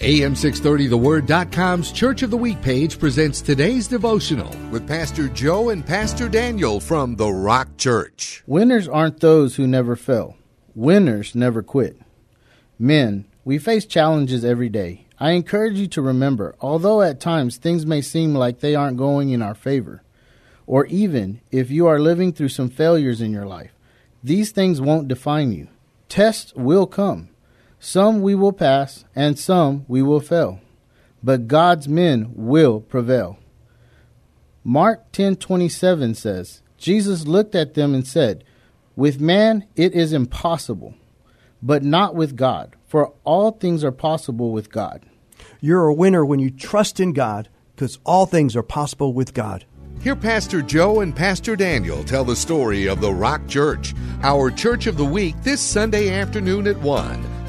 AM630TheWord.com's Church of the Week page presents today's devotional with Pastor Joe and Pastor Daniel from The Rock Church. Winners aren't those who never fail, winners never quit. Men, we face challenges every day. I encourage you to remember, although at times things may seem like they aren't going in our favor, or even if you are living through some failures in your life, these things won't define you. Tests will come. Some we will pass, and some we will fail. But God's men will prevail. Mark 10:27 says, Jesus looked at them and said, "With man it is impossible, but not with God, for all things are possible with God." You're a winner when you trust in God, because all things are possible with God. Hear Pastor Joe and Pastor Daniel tell the story of the Rock Church, our Church of the Week, this Sunday afternoon at 1